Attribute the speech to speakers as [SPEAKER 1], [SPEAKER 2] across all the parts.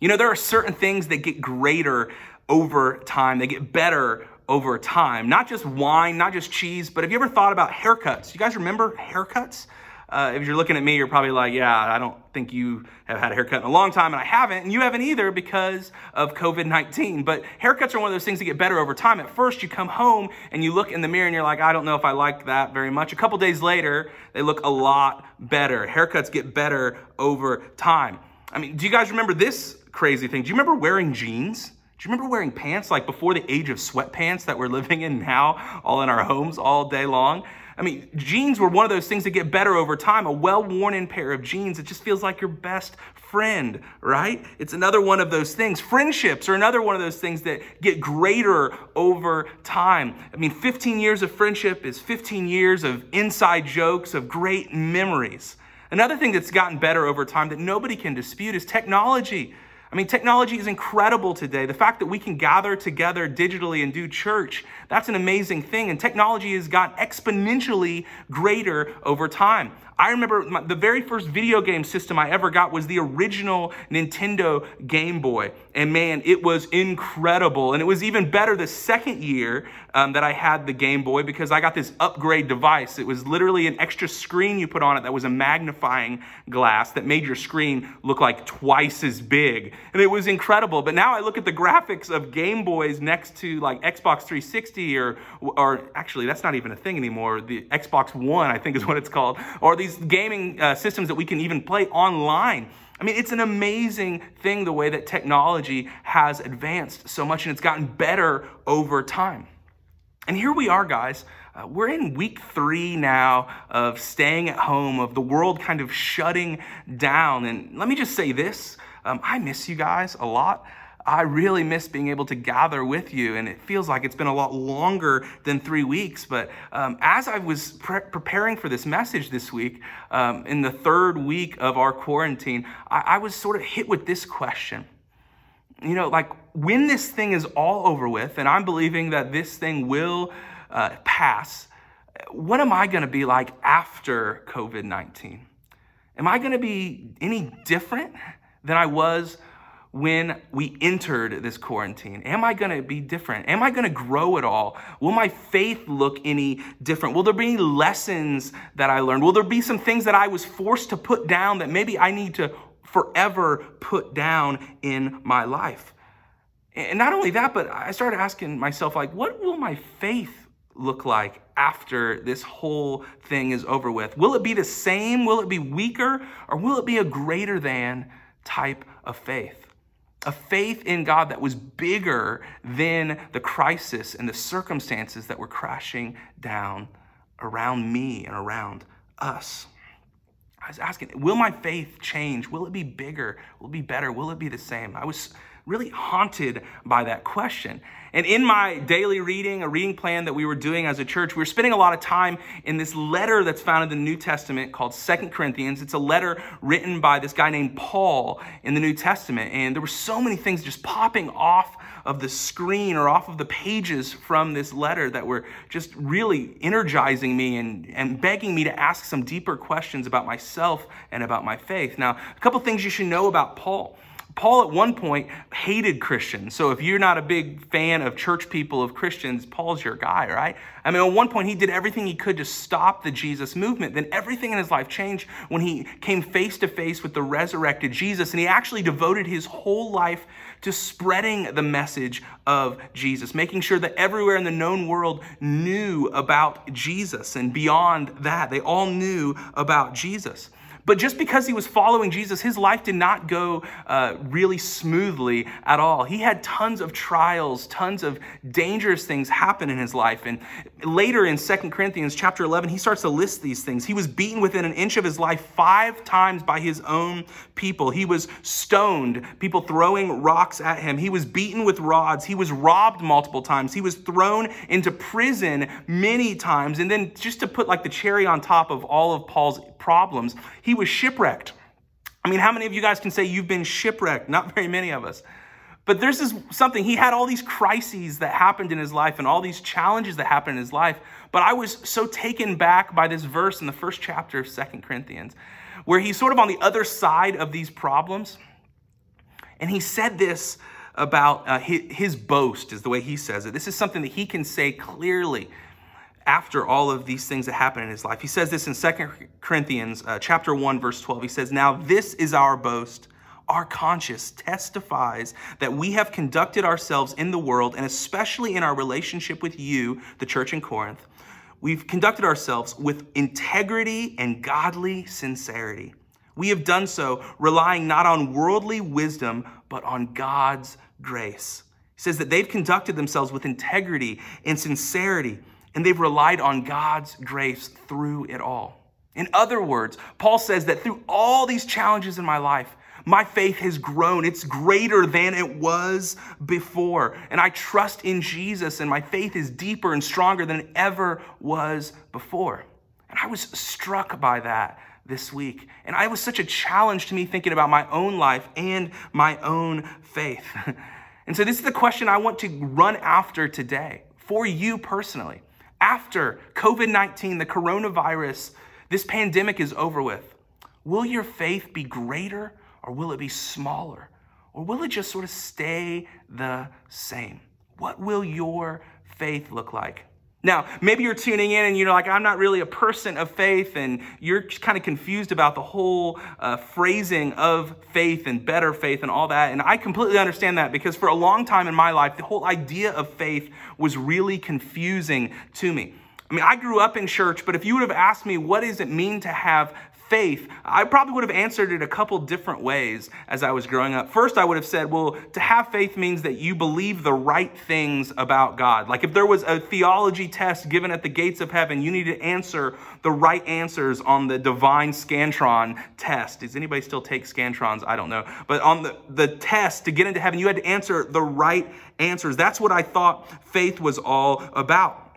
[SPEAKER 1] You know, there are certain things that get greater over time, they get better over time. Not just wine, not just cheese, but have you ever thought about haircuts? You guys remember haircuts? Uh, if you're looking at me, you're probably like, yeah, I don't think you have had a haircut in a long time, and I haven't, and you haven't either because of COVID 19. But haircuts are one of those things that get better over time. At first, you come home and you look in the mirror and you're like, I don't know if I like that very much. A couple days later, they look a lot better. Haircuts get better over time. I mean, do you guys remember this crazy thing? Do you remember wearing jeans? Do you remember wearing pants like before the age of sweatpants that we're living in now, all in our homes all day long? I mean, jeans were one of those things that get better over time. A well worn in pair of jeans, it just feels like your best friend, right? It's another one of those things. Friendships are another one of those things that get greater over time. I mean, 15 years of friendship is 15 years of inside jokes, of great memories. Another thing that's gotten better over time that nobody can dispute is technology. I mean, technology is incredible today. The fact that we can gather together digitally and do church, that's an amazing thing. And technology has got exponentially greater over time. I remember my, the very first video game system I ever got was the original Nintendo Game Boy. And man, it was incredible. And it was even better the second year um, that I had the Game Boy because I got this upgrade device. It was literally an extra screen you put on it that was a magnifying glass that made your screen look like twice as big. And it was incredible. But now I look at the graphics of Game Boys next to like Xbox 360 or, or actually, that's not even a thing anymore. The Xbox One, I think is what it's called, or these these gaming uh, systems that we can even play online. I mean, it's an amazing thing the way that technology has advanced so much and it's gotten better over time. And here we are, guys. Uh, we're in week three now of staying at home, of the world kind of shutting down. And let me just say this um, I miss you guys a lot. I really miss being able to gather with you, and it feels like it's been a lot longer than three weeks. But um, as I was pre- preparing for this message this week, um, in the third week of our quarantine, I-, I was sort of hit with this question. You know, like when this thing is all over with, and I'm believing that this thing will uh, pass, what am I going to be like after COVID 19? Am I going to be any different than I was when we entered this quarantine? Am I going to be different? Am I going to grow at all? Will my faith look any different? Will there be any lessons that I learned? Will there be some things that I was forced to put down that maybe I need to forever put down in my life? And not only that, but I started asking myself, like, what will my faith look like after this whole thing is over with? Will it be the same? Will it be weaker? Or will it be a greater than type of faith? A faith in God that was bigger than the crisis and the circumstances that were crashing down around me and around us. I was asking, will my faith change? Will it be bigger? Will it be better? Will it be the same? I was really haunted by that question. And in my daily reading, a reading plan that we were doing as a church, we were spending a lot of time in this letter that's found in the New Testament called Second Corinthians. It's a letter written by this guy named Paul in the New Testament. And there were so many things just popping off of the screen or off of the pages from this letter that were just really energizing me and, and begging me to ask some deeper questions about myself and about my faith. Now, a couple things you should know about Paul. Paul at one point hated Christians. So if you're not a big fan of church people, of Christians, Paul's your guy, right? I mean, at one point he did everything he could to stop the Jesus movement. Then everything in his life changed when he came face to face with the resurrected Jesus. And he actually devoted his whole life to spreading the message of Jesus, making sure that everywhere in the known world knew about Jesus. And beyond that, they all knew about Jesus. But just because he was following Jesus, his life did not go uh, really smoothly at all. He had tons of trials, tons of dangerous things happen in his life. And later in Second Corinthians chapter 11, he starts to list these things. He was beaten within an inch of his life five times by his own people. He was stoned, people throwing rocks at him. He was beaten with rods. He was robbed multiple times. He was thrown into prison many times. And then just to put like the cherry on top of all of Paul's problems. He was shipwrecked. I mean, how many of you guys can say you've been shipwrecked? Not very many of us. But this is something, he had all these crises that happened in his life and all these challenges that happened in his life. But I was so taken back by this verse in the first chapter of Second Corinthians, where he's sort of on the other side of these problems. And he said this about uh, his, his boast, is the way he says it. This is something that he can say clearly after all of these things that happen in his life. He says this in Second Corinthians uh, chapter 1 verse 12. He says, "Now this is our boast. Our conscience testifies that we have conducted ourselves in the world and especially in our relationship with you, the church in Corinth. We've conducted ourselves with integrity and godly sincerity. We have done so relying not on worldly wisdom, but on God's grace." He says that they've conducted themselves with integrity and sincerity and they've relied on God's grace through it all. In other words, Paul says that through all these challenges in my life, my faith has grown. It's greater than it was before. And I trust in Jesus, and my faith is deeper and stronger than it ever was before. And I was struck by that this week. And it was such a challenge to me thinking about my own life and my own faith. and so, this is the question I want to run after today for you personally after COVID 19, the coronavirus, this pandemic is over with, will your faith be greater or will it be smaller? Or will it just sort of stay the same? What will your faith look like? Now, maybe you're tuning in and you're like, I'm not really a person of faith, and you're kind of confused about the whole uh, phrasing of faith and better faith and all that. And I completely understand that because for a long time in my life, the whole idea of faith was really confusing to me. I mean, I grew up in church, but if you would have asked me, what does it mean to have faith, I probably would have answered it a couple different ways as I was growing up. First, I would have said, well, to have faith means that you believe the right things about God. Like if there was a theology test given at the gates of heaven, you need to answer the right answers on the divine Scantron test. Does anybody still take Scantrons? I don't know. But on the, the test to get into heaven, you had to answer the right answers. That's what I thought faith was all about.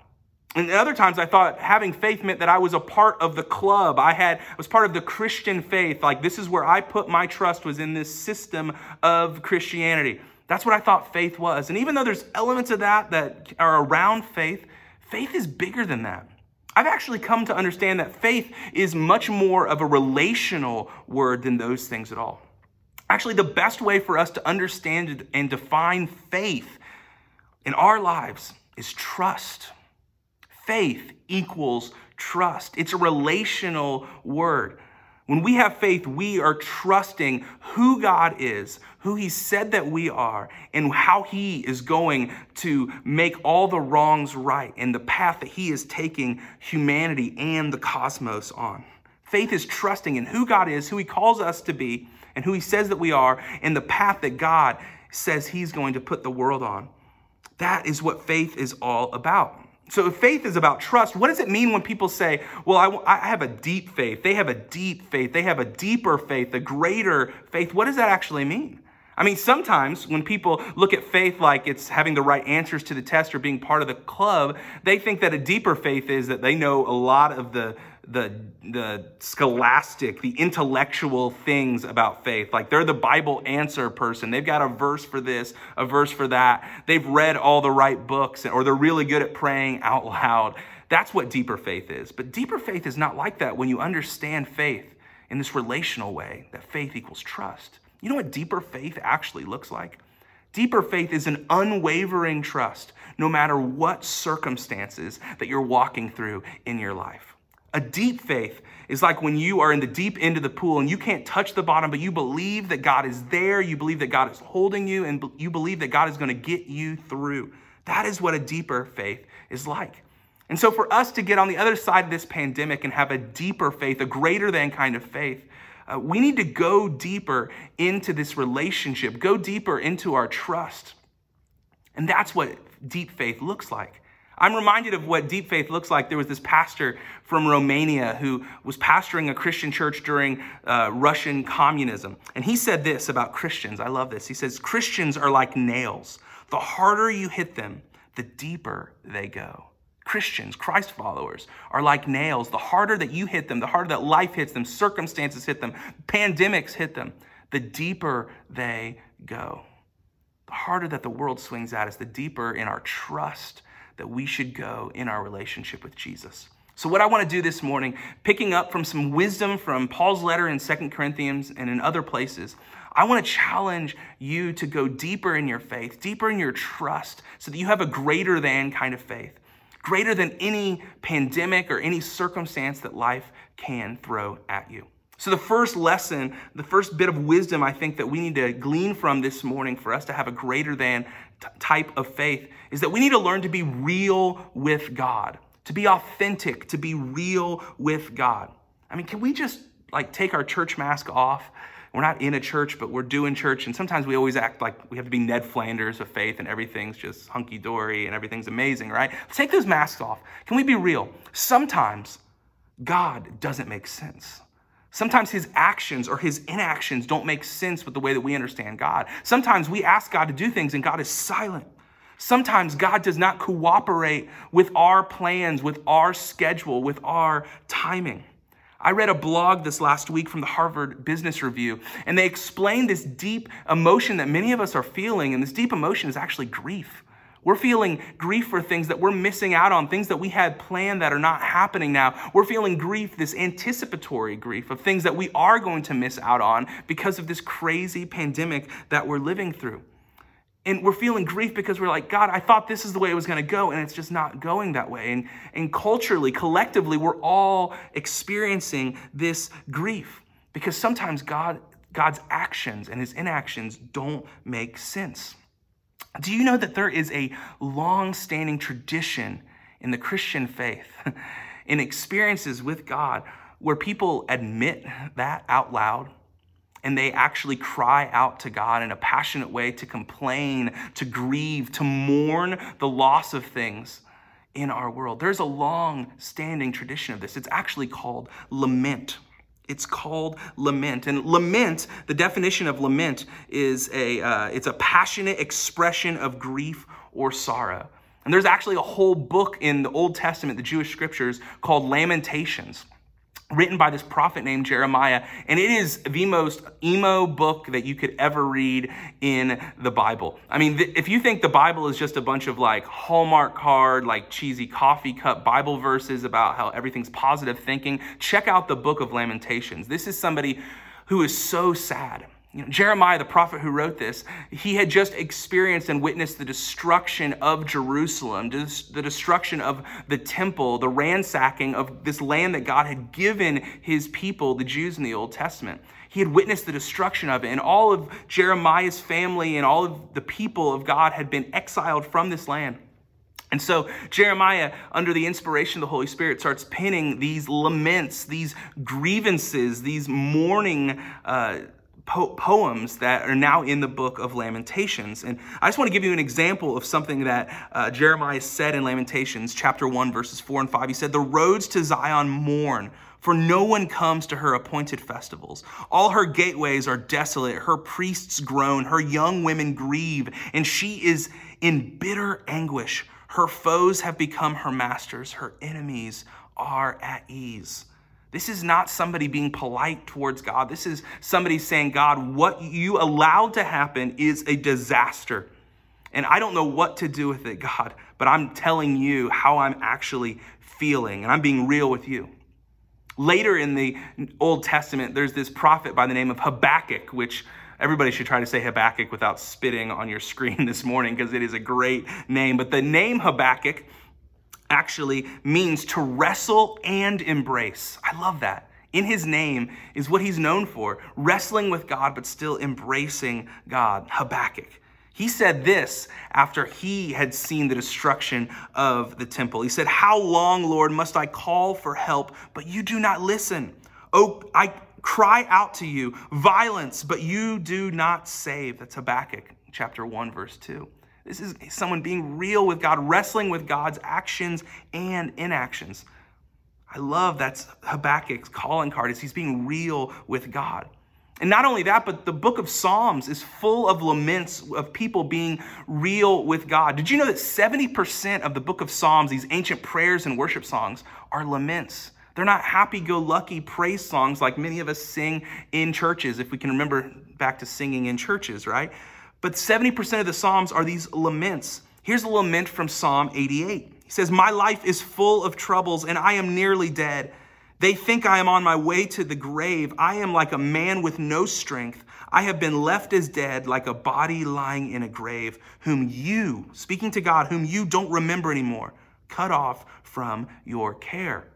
[SPEAKER 1] And other times I thought having faith meant that I was a part of the club. I had was part of the Christian faith. Like this is where I put my trust was in this system of Christianity. That's what I thought faith was. And even though there's elements of that that are around faith, faith is bigger than that. I've actually come to understand that faith is much more of a relational word than those things at all. Actually, the best way for us to understand and define faith in our lives is trust. Faith equals trust. It's a relational word. When we have faith, we are trusting who God is, who He said that we are, and how He is going to make all the wrongs right and the path that He is taking humanity and the cosmos on. Faith is trusting in who God is, who He calls us to be, and who He says that we are, and the path that God says He's going to put the world on. That is what faith is all about. So if faith is about trust, what does it mean when people say, well, I, I, have a deep faith? They have a deep faith. They have a deeper faith, a greater faith. What does that actually mean? I mean, sometimes when people look at faith like it's having the right answers to the test or being part of the club, they think that a deeper faith is that they know a lot of the the the scholastic, the intellectual things about faith. Like they're the Bible answer person. They've got a verse for this, a verse for that. They've read all the right books or they're really good at praying out loud. That's what deeper faith is. But deeper faith is not like that when you understand faith in this relational way, that faith equals trust. You know what deeper faith actually looks like? Deeper faith is an unwavering trust no matter what circumstances that you're walking through in your life. A deep faith is like when you are in the deep end of the pool and you can't touch the bottom, but you believe that God is there, you believe that God is holding you, and you believe that God is going to get you through. That is what a deeper faith is like. And so, for us to get on the other side of this pandemic and have a deeper faith, a greater than kind of faith, uh, we need to go deeper into this relationship, go deeper into our trust. And that's what deep faith looks like. I'm reminded of what deep faith looks like. There was this pastor from Romania who was pastoring a Christian church during uh, Russian communism. And he said this about Christians. I love this. He says, Christians are like nails. The harder you hit them, the deeper they go. Christians, Christ followers, are like nails. The harder that you hit them, the harder that life hits them, circumstances hit them, pandemics hit them, the deeper they go. The harder that the world swings at us, the deeper in our trust that we should go in our relationship with Jesus. So, what I want to do this morning, picking up from some wisdom from Paul's letter in Second Corinthians and in other places, I want to challenge you to go deeper in your faith, deeper in your trust, so that you have a greater than kind of faith, greater than any pandemic or any circumstance that life can throw at you. So, the first lesson, the first bit of wisdom I think that we need to glean from this morning for us to have a greater than type of faith is that we need to learn to be real with God, to be authentic, to be real with God. I mean, can we just like take our church mask off? We're not in a church, but we're doing church. And sometimes we always act like we have to be Ned Flanders of faith and everything's just hunky dory and everything's amazing, right? Take those masks off. Can we be real? Sometimes God doesn't make sense. Sometimes his actions or his inactions don't make sense with the way that we understand God. Sometimes we ask God to do things and God is silent. Sometimes God does not cooperate with our plans, with our schedule, with our timing. I read a blog this last week from the Harvard Business Review, and they explained this deep emotion that many of us are feeling, and this deep emotion is actually grief. We're feeling grief for things that we're missing out on, things that we had planned that are not happening now. We're feeling grief, this anticipatory grief of things that we are going to miss out on because of this crazy pandemic that we're living through. And we're feeling grief because we're like, God, I thought this is the way it was going to go, and it's just not going that way. And, and culturally, collectively, we're all experiencing this grief because sometimes God, God's actions and his inactions don't make sense. Do you know that there is a long standing tradition in the Christian faith, in experiences with God, where people admit that out loud? and they actually cry out to God in a passionate way to complain, to grieve, to mourn the loss of things in our world. There's a long standing tradition of this. It's actually called lament. It's called lament. And lament, the definition of lament is a, uh, it's a passionate expression of grief or sorrow. And there's actually a whole book in the Old Testament, the Jewish scriptures, called Lamentations written by this prophet named Jeremiah. And it is the most emo book that you could ever read in the Bible. I mean, th- if you think the Bible is just a bunch of like Hallmark card, like cheesy coffee cup Bible verses about how everything's positive thinking, check out the book of Lamentations. This is somebody who is so sad you know, Jeremiah, the prophet who wrote this, he had just experienced and witnessed the destruction of Jerusalem, the destruction of the temple, the ransacking of this land that God had given his people, the Jews in the Old Testament. He had witnessed the destruction of it, and all of Jeremiah's family and all of the people of God had been exiled from this land. And so Jeremiah, under the inspiration of the Holy Spirit, starts penning these laments, these grievances, these mourning. Uh, po- poems that are now in the book of Lamentations. And I just want to give you an example of something that uh, Jeremiah said in Lamentations, chapter 1, verses 4 and 5. He said, The roads to Zion mourn. For no one comes to her appointed festivals. All her gateways are desolate, her priests groan, her young women grieve, and she is in bitter anguish. Her foes have become her masters, her enemies are at ease. This is not somebody being polite towards God. This is somebody saying, God, what you allowed to happen is a disaster. And I don't know what to do with it, God, but I'm telling you how I'm actually feeling, and I'm being real with you. Later in the Old Testament, there's this prophet by the name of Habakkuk, which everybody should try to say Habakkuk without spitting on your screen this morning because it is a great name. But the name Habakkuk actually means to wrestle and embrace. I love that. In his name is what he's known for wrestling with God, but still embracing God. Habakkuk. He said this after he had seen the destruction of the temple. He said, How long, Lord, must I call for help, but you do not listen? Oh, I cry out to you, violence, but you do not save. That's Habakkuk chapter 1, verse 2. This is someone being real with God, wrestling with God's actions and inactions. I love that's Habakkuk's calling card is he's being real with God. And not only that, but the book of Psalms is full of laments of people being real with God. Did you know that 70% of the book of Psalms, these ancient prayers and worship songs, are laments? They're not happy go lucky praise songs like many of us sing in churches, if we can remember back to singing in churches, right? But 70% of the Psalms are these laments. Here's a lament from Psalm 88. He says, My life is full of troubles, and I am nearly dead. They think I am on my way to the grave. I am like a man with no strength. I have been left as dead, like a body lying in a grave, whom you, speaking to God, whom you don't remember anymore, cut off from your care.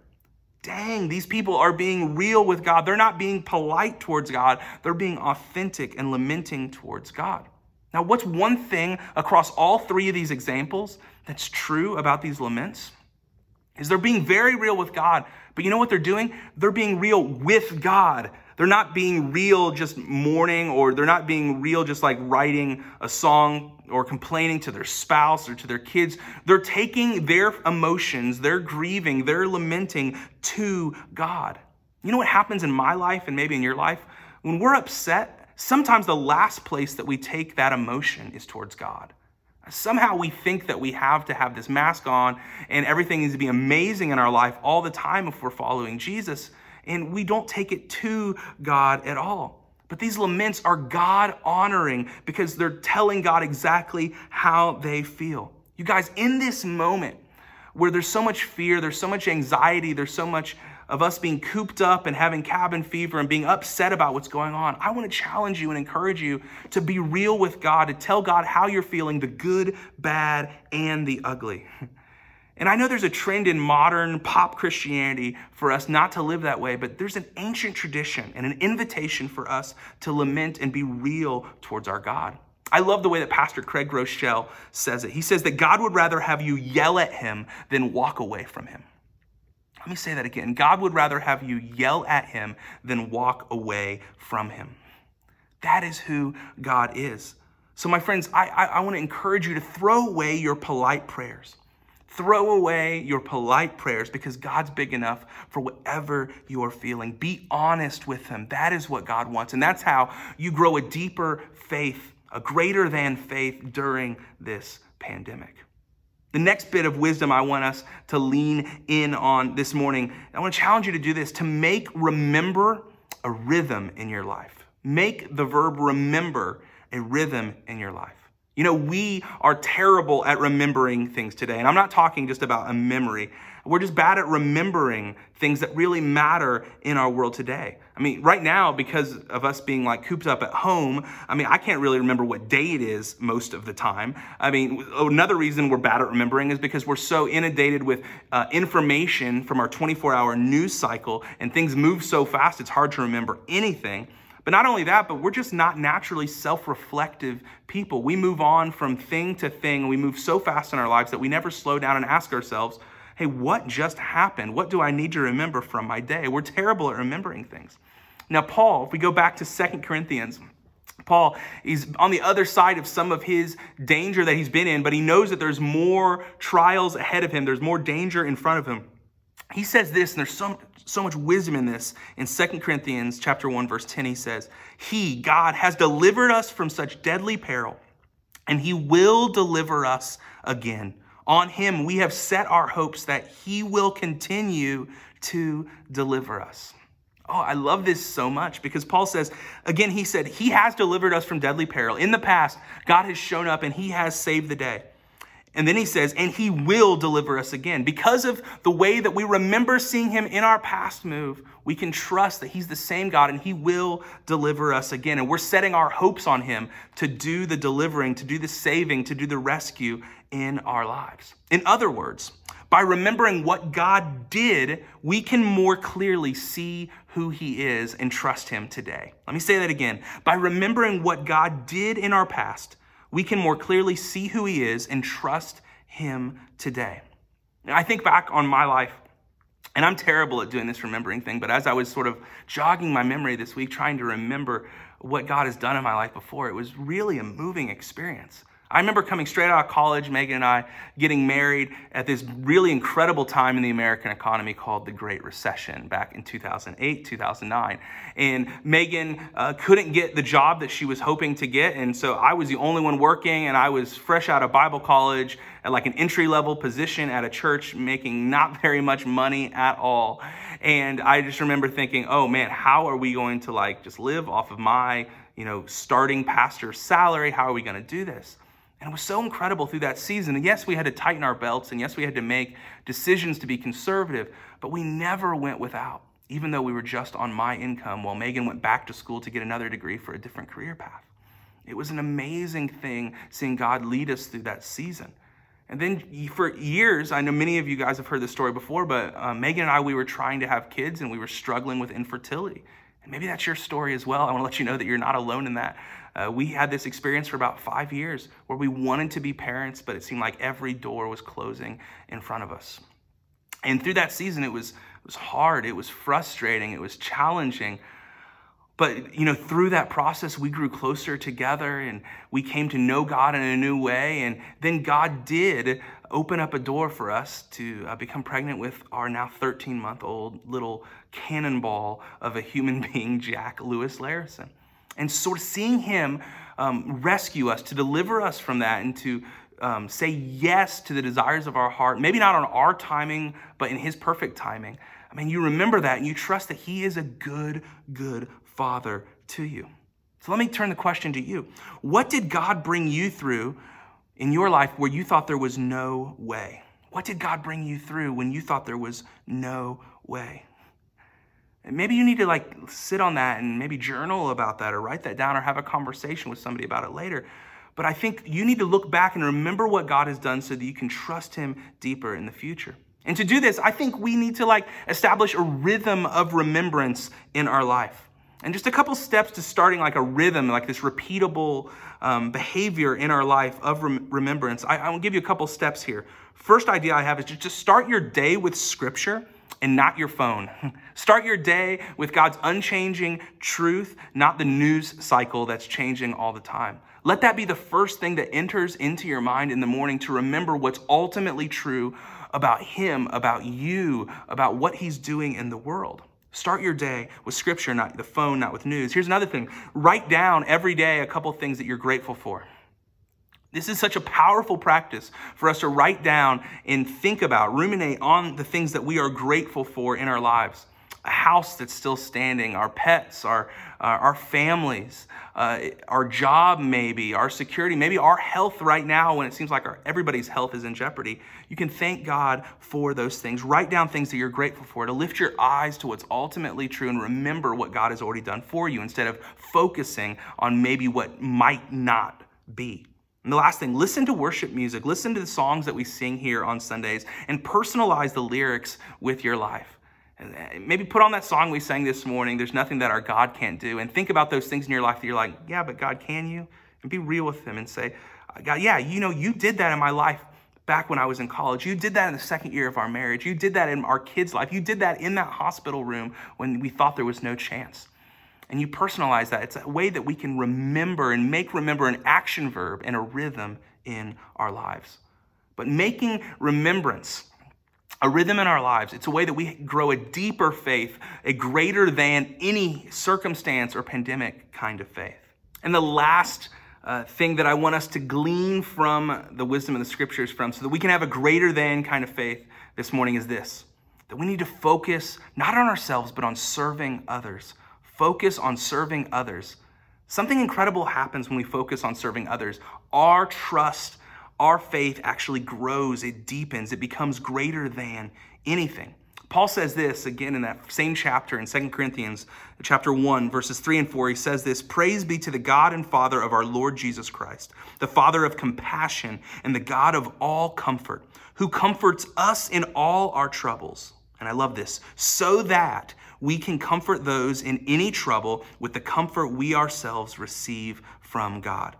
[SPEAKER 1] Dang, these people are being real with God. They're not being polite towards God, they're being authentic and lamenting towards God. Now, what's one thing across all three of these examples that's true about these laments? Is they're being very real with God, but you know what they're doing? They're being real with God. They're not being real just mourning, or they're not being real just like writing a song or complaining to their spouse or to their kids. They're taking their emotions, their grieving, their lamenting to God. You know what happens in my life and maybe in your life? When we're upset, sometimes the last place that we take that emotion is towards God. Somehow we think that we have to have this mask on and everything needs to be amazing in our life all the time if we're following Jesus. And we don't take it to God at all. But these laments are God honoring because they're telling God exactly how they feel. You guys, in this moment where there's so much fear, there's so much anxiety, there's so much of us being cooped up and having cabin fever and being upset about what's going on, I want to challenge you and encourage you to be real with God, to tell God how you're feeling the good, bad, and the ugly. And I know there's a trend in modern pop Christianity for us not to live that way, but there's an ancient tradition and an invitation for us to lament and be real towards our God. I love the way that Pastor Craig Groeschel says it. He says that God would rather have you yell at him than walk away from him. Let me say that again. God would rather have you yell at him than walk away from him. That is who God is. So, my friends, I, I, I want to encourage you to throw away your polite prayers. Throw away your polite prayers because God's big enough for whatever you're feeling. Be honest with Him. That is what God wants. And that's how you grow a deeper faith, a greater than faith during this pandemic. The next bit of wisdom I want us to lean in on this morning, I want to challenge you to do this to make remember a rhythm in your life. Make the verb remember a rhythm in your life. You know, we are terrible at remembering things today. And I'm not talking just about a memory. We're just bad at remembering things that really matter in our world today. I mean, right now, because of us being like cooped up at home, I mean, I can't really remember what day it is most of the time. I mean, another reason we're bad at remembering is because we're so inundated with uh, information from our 24 hour news cycle and things move so fast, it's hard to remember anything. But not only that, but we're just not naturally self reflective people. We move on from thing to thing. We move so fast in our lives that we never slow down and ask ourselves, hey, what just happened? What do I need to remember from my day? We're terrible at remembering things. Now, Paul, if we go back to Second Corinthians, Paul, he's on the other side of some of his danger that he's been in, but he knows that there's more trials ahead of him, there's more danger in front of him. He says this, and there's so, so much wisdom in this. In 2 Corinthians chapter 1, verse 10, he says, He, God, has delivered us from such deadly peril, and he will deliver us again. On him we have set our hopes that he will continue to deliver us. Oh, I love this so much because Paul says, again, he said, He has delivered us from deadly peril. In the past, God has shown up and He has saved the day. And then he says, and he will deliver us again. Because of the way that we remember seeing him in our past move, we can trust that he's the same God and he will deliver us again. And we're setting our hopes on him to do the delivering, to do the saving, to do the rescue in our lives. In other words, by remembering what God did, we can more clearly see who he is and trust him today. Let me say that again. By remembering what God did in our past, we can more clearly see who he is and trust him today. I think back on my life, and I'm terrible at doing this remembering thing, but as I was sort of jogging my memory this week, trying to remember what God has done in my life before, it was really a moving experience. I remember coming straight out of college, Megan and I getting married at this really incredible time in the American economy called the Great Recession back in 2008, 2009. And Megan uh, couldn't get the job that she was hoping to get. And so I was the only one working, and I was fresh out of Bible college at like an entry level position at a church, making not very much money at all. And I just remember thinking, oh man, how are we going to like just live off of my, you know, starting pastor's salary? How are we going to do this? And it was so incredible through that season. And yes, we had to tighten our belts, and yes, we had to make decisions to be conservative, but we never went without. even though we were just on my income while Megan went back to school to get another degree for a different career path. It was an amazing thing seeing God lead us through that season. And then for years, I know many of you guys have heard this story before, but uh, Megan and I, we were trying to have kids and we were struggling with infertility. And maybe that's your story as well. I want to let you know that you're not alone in that. Uh, we had this experience for about five years where we wanted to be parents, but it seemed like every door was closing in front of us. And through that season, it was, it was hard, it was frustrating, it was challenging. But, you know, through that process, we grew closer together and we came to know God in a new way. And then God did open up a door for us to uh, become pregnant with our now 13 month old little cannonball of a human being, Jack Lewis Larison. And sort of seeing him um, rescue us, to deliver us from that, and to um, say yes to the desires of our heart, maybe not on our timing, but in his perfect timing. I mean, you remember that and you trust that he is a good, good Father to you. So let me turn the question to you. What did God bring you through in your life where you thought there was no way? What did God bring you through when you thought there was no way? Maybe you need to like sit on that and maybe journal about that or write that down or have a conversation with somebody about it later. But I think you need to look back and remember what God has done so that you can trust him deeper in the future. And to do this, I think we need to like establish a rhythm of remembrance in our life. And just a couple steps to starting like a rhythm, like this repeatable um, behavior in our life of rem- remembrance. I, I will give you a couple steps here. First idea I have is just, just start your day with scripture and not your phone. Start your day with God's unchanging truth, not the news cycle that's changing all the time. Let that be the first thing that enters into your mind in the morning to remember what's ultimately true about Him, about you, about what He's doing in the world. Start your day with scripture, not the phone, not with news. Here's another thing write down every day a couple things that you're grateful for. This is such a powerful practice for us to write down and think about, ruminate on the things that we are grateful for in our lives a house that's still standing, our pets, our, uh, our families, uh, our job, maybe, our security, maybe our health right now when it seems like our, everybody's health is in jeopardy. You can thank God for those things. Write down things that you're grateful for to lift your eyes to what's ultimately true and remember what God has already done for you instead of focusing on maybe what might not be. And the last thing, listen to worship music. Listen to the songs that we sing here on Sundays and personalize the lyrics with your life. Uh, maybe put on that song we sang this morning, There's Nothing That Our God Can't Do, and think about those things in your life that you're like, yeah, but God, can you? And be real with Him and say, God, yeah, you know, you did that in my life back when I was in college. You did that in the second year of our marriage. You did that in our kids' life. You did that in that hospital room when we thought there was no chance. And you personalize that. It's a way that we can remember and make remember an action verb and a rhythm in our lives. But making remembrance a rhythm in our lives. It's a way that we grow a deeper faith, a greater than any circumstance or pandemic kind of faith. And the last uh, thing that I want us to glean from the wisdom of the scriptures from so that we can have a greater than kind of faith this morning is this that we need to focus not on ourselves, but on serving others. Focus on serving others. Something incredible happens when we focus on serving others. Our trust our faith actually grows, it deepens, it becomes greater than anything. Paul says this again in that same chapter in 2 Corinthians, chapter 1, verses 3 and 4. He says this Praise be to the God and Father of our Lord Jesus Christ, the Father of compassion and the God of all comfort, who comforts us in all our troubles. And I love this, so that we can comfort those in any trouble with the comfort we ourselves receive from God.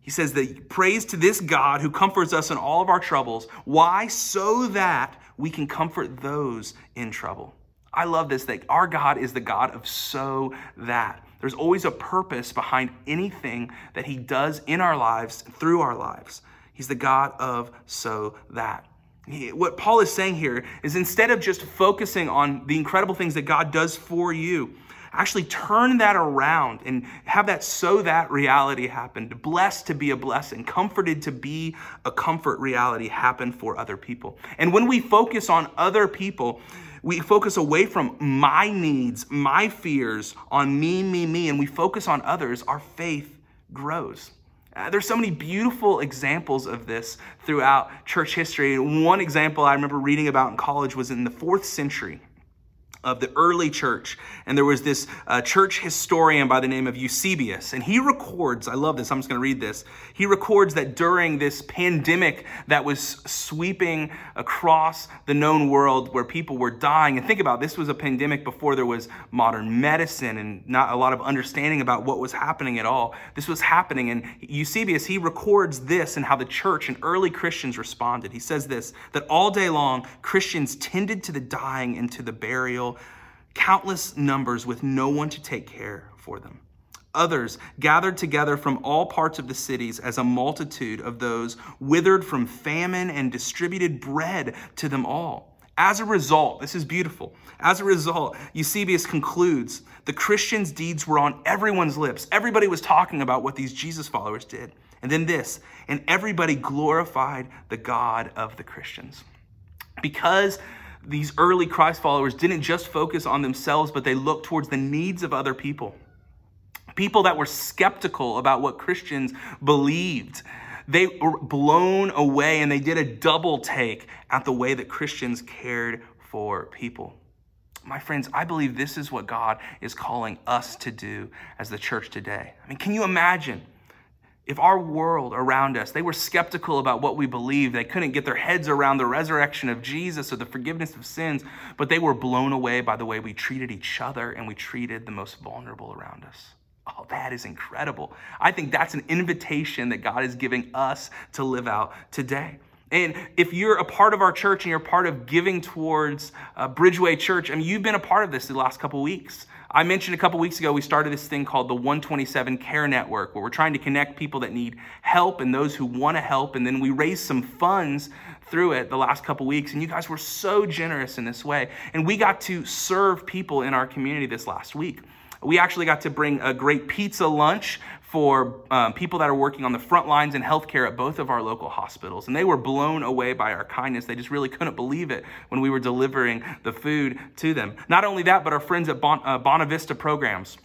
[SPEAKER 1] He says that praise to this God who comforts us in all of our troubles. Why? So that we can comfort those in trouble. I love this that our God is the God of so that. There's always a purpose behind anything that He does in our lives, through our lives. He's the God of so that. What Paul is saying here is instead of just focusing on the incredible things that God does for you, actually turn that around and have that so that reality happen. Blessed to be a blessing, comforted to be a comfort reality happen for other people. And when we focus on other people, we focus away from my needs, my fears, on me, me, me, and we focus on others, our faith grows. Uh, there's so many beautiful examples of this throughout church history. One example I remember reading about in college was in the fourth century of the early church. And there was this uh, church historian by the name of Eusebius. And he records, I love this, I'm just going to read this. He records that during this pandemic that was sweeping across the known world where people were dying, and think about it, this was a pandemic before there was modern medicine and not a lot of understanding about what was happening at all. This was happening. And Eusebius, he records this and how the church and early Christians responded. He says this that all day long, Christians tended to the dying and to the burial countless numbers with no one to take care for them. Others gathered together from all parts of the cities as a multitude of those withered from famine and distributed bread to them all. As a result, this is beautiful. As a result, Eusebius concludes the Christians' deeds were on everyone's lips. Everybody was talking about what these Jesus followers did. And then this, and everybody glorified the God of the Christians. Because these early Christ followers didn't just focus on themselves, but they looked towards the needs of other people. People that were skeptical about what Christians believed. They were blown away and they did a double take at the way that Christians cared for people. My friends, I believe this is what God is calling us to do as the church today. I mean, can you imagine if our world around us, they were skeptical about what we believed, they couldn't get their heads around the resurrection of Jesus or the forgiveness of sins, but they were blown away by the way we treated each other and we treated the most vulnerable around us. Oh, that is incredible. I think that's an invitation that God is giving us to live out today. And if you're a part of our church and you're part of giving towards uh, Bridgeway Church, I mean, you've been a part of this the last couple weeks. I mentioned a couple weeks ago, we started this thing called the 127 Care Network, where we're trying to connect people that need help and those who want to help. And then we raised some funds through it the last couple weeks. And you guys were so generous in this way. And we got to serve people in our community this last week. We actually got to bring a great pizza lunch for um, people that are working on the front lines in healthcare at both of our local hospitals. And they were blown away by our kindness. They just really couldn't believe it when we were delivering the food to them. Not only that, but our friends at bon, uh, Bonavista Programs.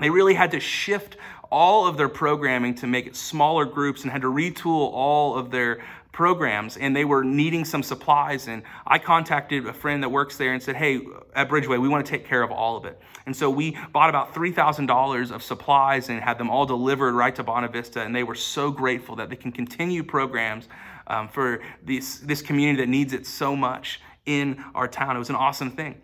[SPEAKER 1] They really had to shift all of their programming to make it smaller groups and had to retool all of their programs and they were needing some supplies and i contacted a friend that works there and said hey at bridgeway we want to take care of all of it. And so we bought about $3000 of supplies and had them all delivered right to bonavista and they were so grateful that they can continue programs um, for this, this community that needs it so much in our town. It was an awesome thing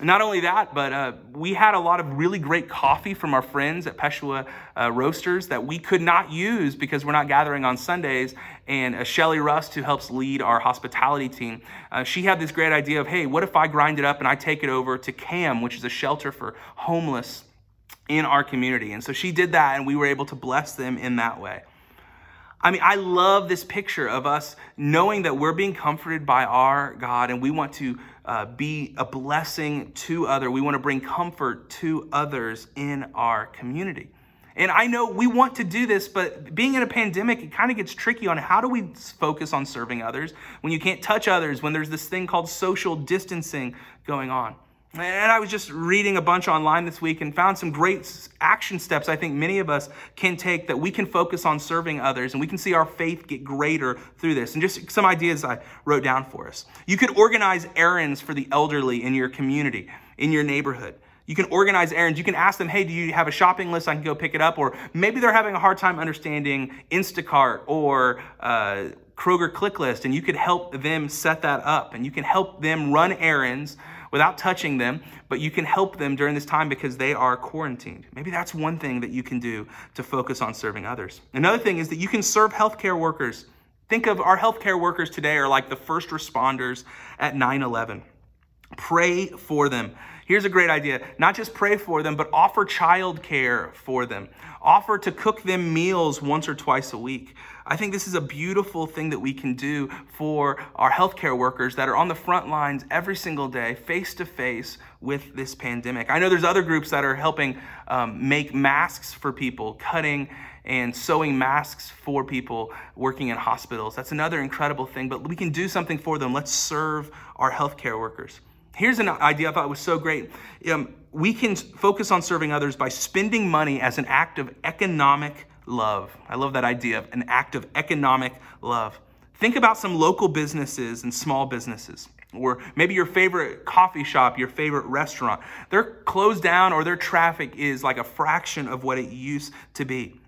[SPEAKER 1] not only that, but uh, we had a lot of really great coffee from our friends at Peshua uh, Roasters that we could not use because we're not gathering on Sundays. And uh, Shelly Rust, who helps lead our hospitality team, uh, she had this great idea of, hey, what if I grind it up and I take it over to CAM, which is a shelter for homeless in our community? And so she did that, and we were able to bless them in that way. I mean, I love this picture of us knowing that we're being comforted by our God and we want to uh, be a blessing to other. We want to bring comfort to others in our community. And I know we want to do this, but being in a pandemic, it kind of gets tricky on how do we focus on serving others when you can't touch others, when there's this thing called social distancing going on. And I was just reading a bunch online this week and found some great action steps I think many of us can take that we can focus on serving others and we can see our faith get greater through this. And just some ideas I wrote down for us. You could organize errands for the elderly in your community, in your neighborhood. You can organize errands. You can ask them, hey, do you have a shopping list? I can go pick it up. Or maybe they're having a hard time understanding Instacart or uh, Kroger Click List, and you could help them set that up. And you can help them run errands without touching them, but you can help them during this time because they are quarantined. Maybe that's one thing that you can do to focus on serving others. Another thing is that you can serve healthcare workers. Think of our healthcare workers today are like the first responders at 9 11. Pray for them. Here's a great idea. Not just pray for them, but offer childcare for them. Offer to cook them meals once or twice a week. I think this is a beautiful thing that we can do for our healthcare workers that are on the front lines every single day, face to face with this pandemic. I know there's other groups that are helping um, make masks for people, cutting and sewing masks for people working in hospitals. That's another incredible thing, but we can do something for them. Let's serve our healthcare workers. Here's an idea I thought was so great. Um, we can focus on serving others by spending money as an act of economic love. I love that idea of an act of economic love. Think about some local businesses and small businesses. or maybe your favorite coffee shop, your favorite restaurant. They're closed down or their traffic is like a fraction of what it used to be.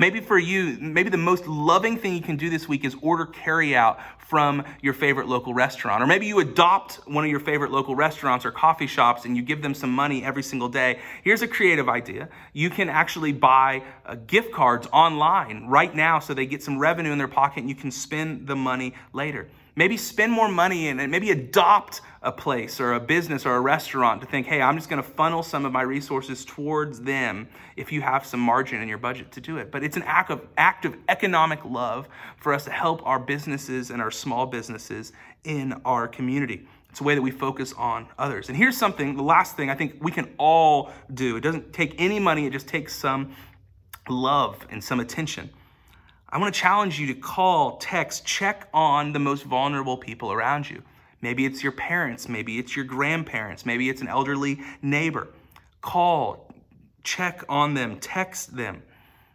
[SPEAKER 1] Maybe for you, maybe the most loving thing you can do this week is order carry out from your favorite local restaurant. Or maybe you adopt one of your favorite local restaurants or coffee shops and you give them some money every single day. Here's a creative idea. You can actually buy uh, gift cards online right now so they get some revenue in their pocket and you can spend the money later. Maybe spend more money in and maybe adopt a place or a business or a restaurant to think, hey, I'm just going to funnel some of my resources towards them if you have some margin in your budget to do it. But it's an act of, act of economic love for us to help our businesses and our small businesses in our community. It's a way that we focus on others. And here's something, the last thing I think we can all do. It doesn't take any money, it just takes some love and some attention. I want to challenge you to call, text, check on the most vulnerable people around you. Maybe it's your parents, maybe it's your grandparents, maybe it's an elderly neighbor. Call, check on them, text them.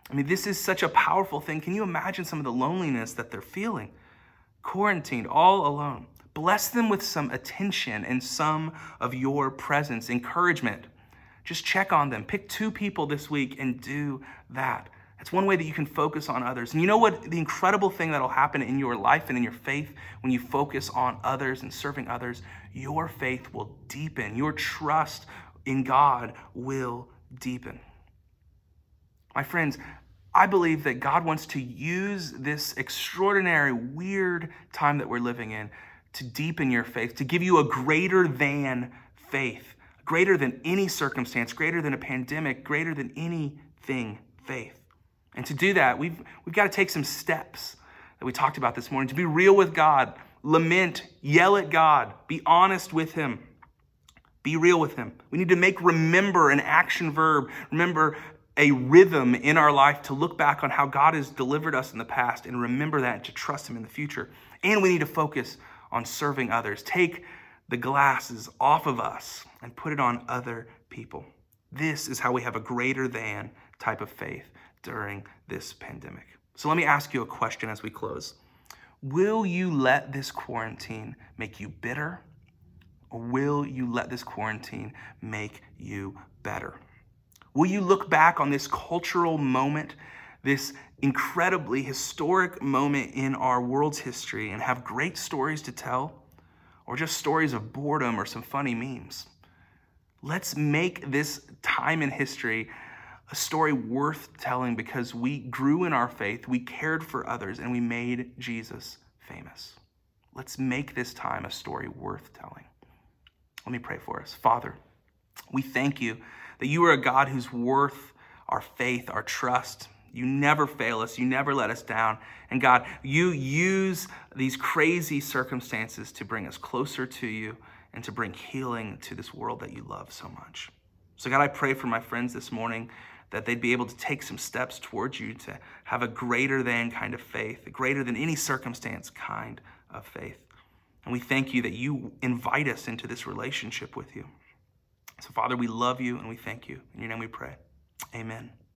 [SPEAKER 1] I mean, this is such a powerful thing. Can you imagine some of the loneliness that they're feeling? Quarantined, all alone. Bless them with some attention and some of your presence, encouragement. Just check on them. Pick two people this week and do that. It's one way that you can focus on others. And you know what? The incredible thing that'll happen in your life and in your faith when you focus on others and serving others, your faith will deepen. Your trust in God will deepen. My friends, I believe that God wants to use this extraordinary, weird time that we're living in to deepen your faith, to give you a greater than faith, greater than any circumstance, greater than a pandemic, greater than anything faith. And to do that, we've, we've got to take some steps that we talked about this morning to be real with God, lament, yell at God, be honest with Him, be real with Him. We need to make remember an action verb, remember a rhythm in our life to look back on how God has delivered us in the past and remember that to trust Him in the future. And we need to focus on serving others. Take the glasses off of us and put it on other people. This is how we have a greater than type of faith during this pandemic. So let me ask you a question as we close. Will you let this quarantine make you bitter? Or will you let this quarantine make you better? Will you look back on this cultural moment, this incredibly historic moment in our world's history, and have great stories to tell? Or just stories of boredom or some funny memes? Let's make this time in history a story worth telling because we grew in our faith, we cared for others, and we made Jesus famous. Let's make this time a story worth telling. Let me pray for us. Father, we thank you that you are a God who's worth our faith, our trust. You never fail us. You never let us down. And God, you use these crazy circumstances to bring us closer to you and to bring healing to this world that you love so much. So, God, I pray for my friends this morning that they'd be able to take some steps towards you to have a greater than kind of faith, a greater than any circumstance kind of faith. And we thank you that you invite us into this relationship with you. So, Father, we love you and we thank you. In your name we pray. Amen.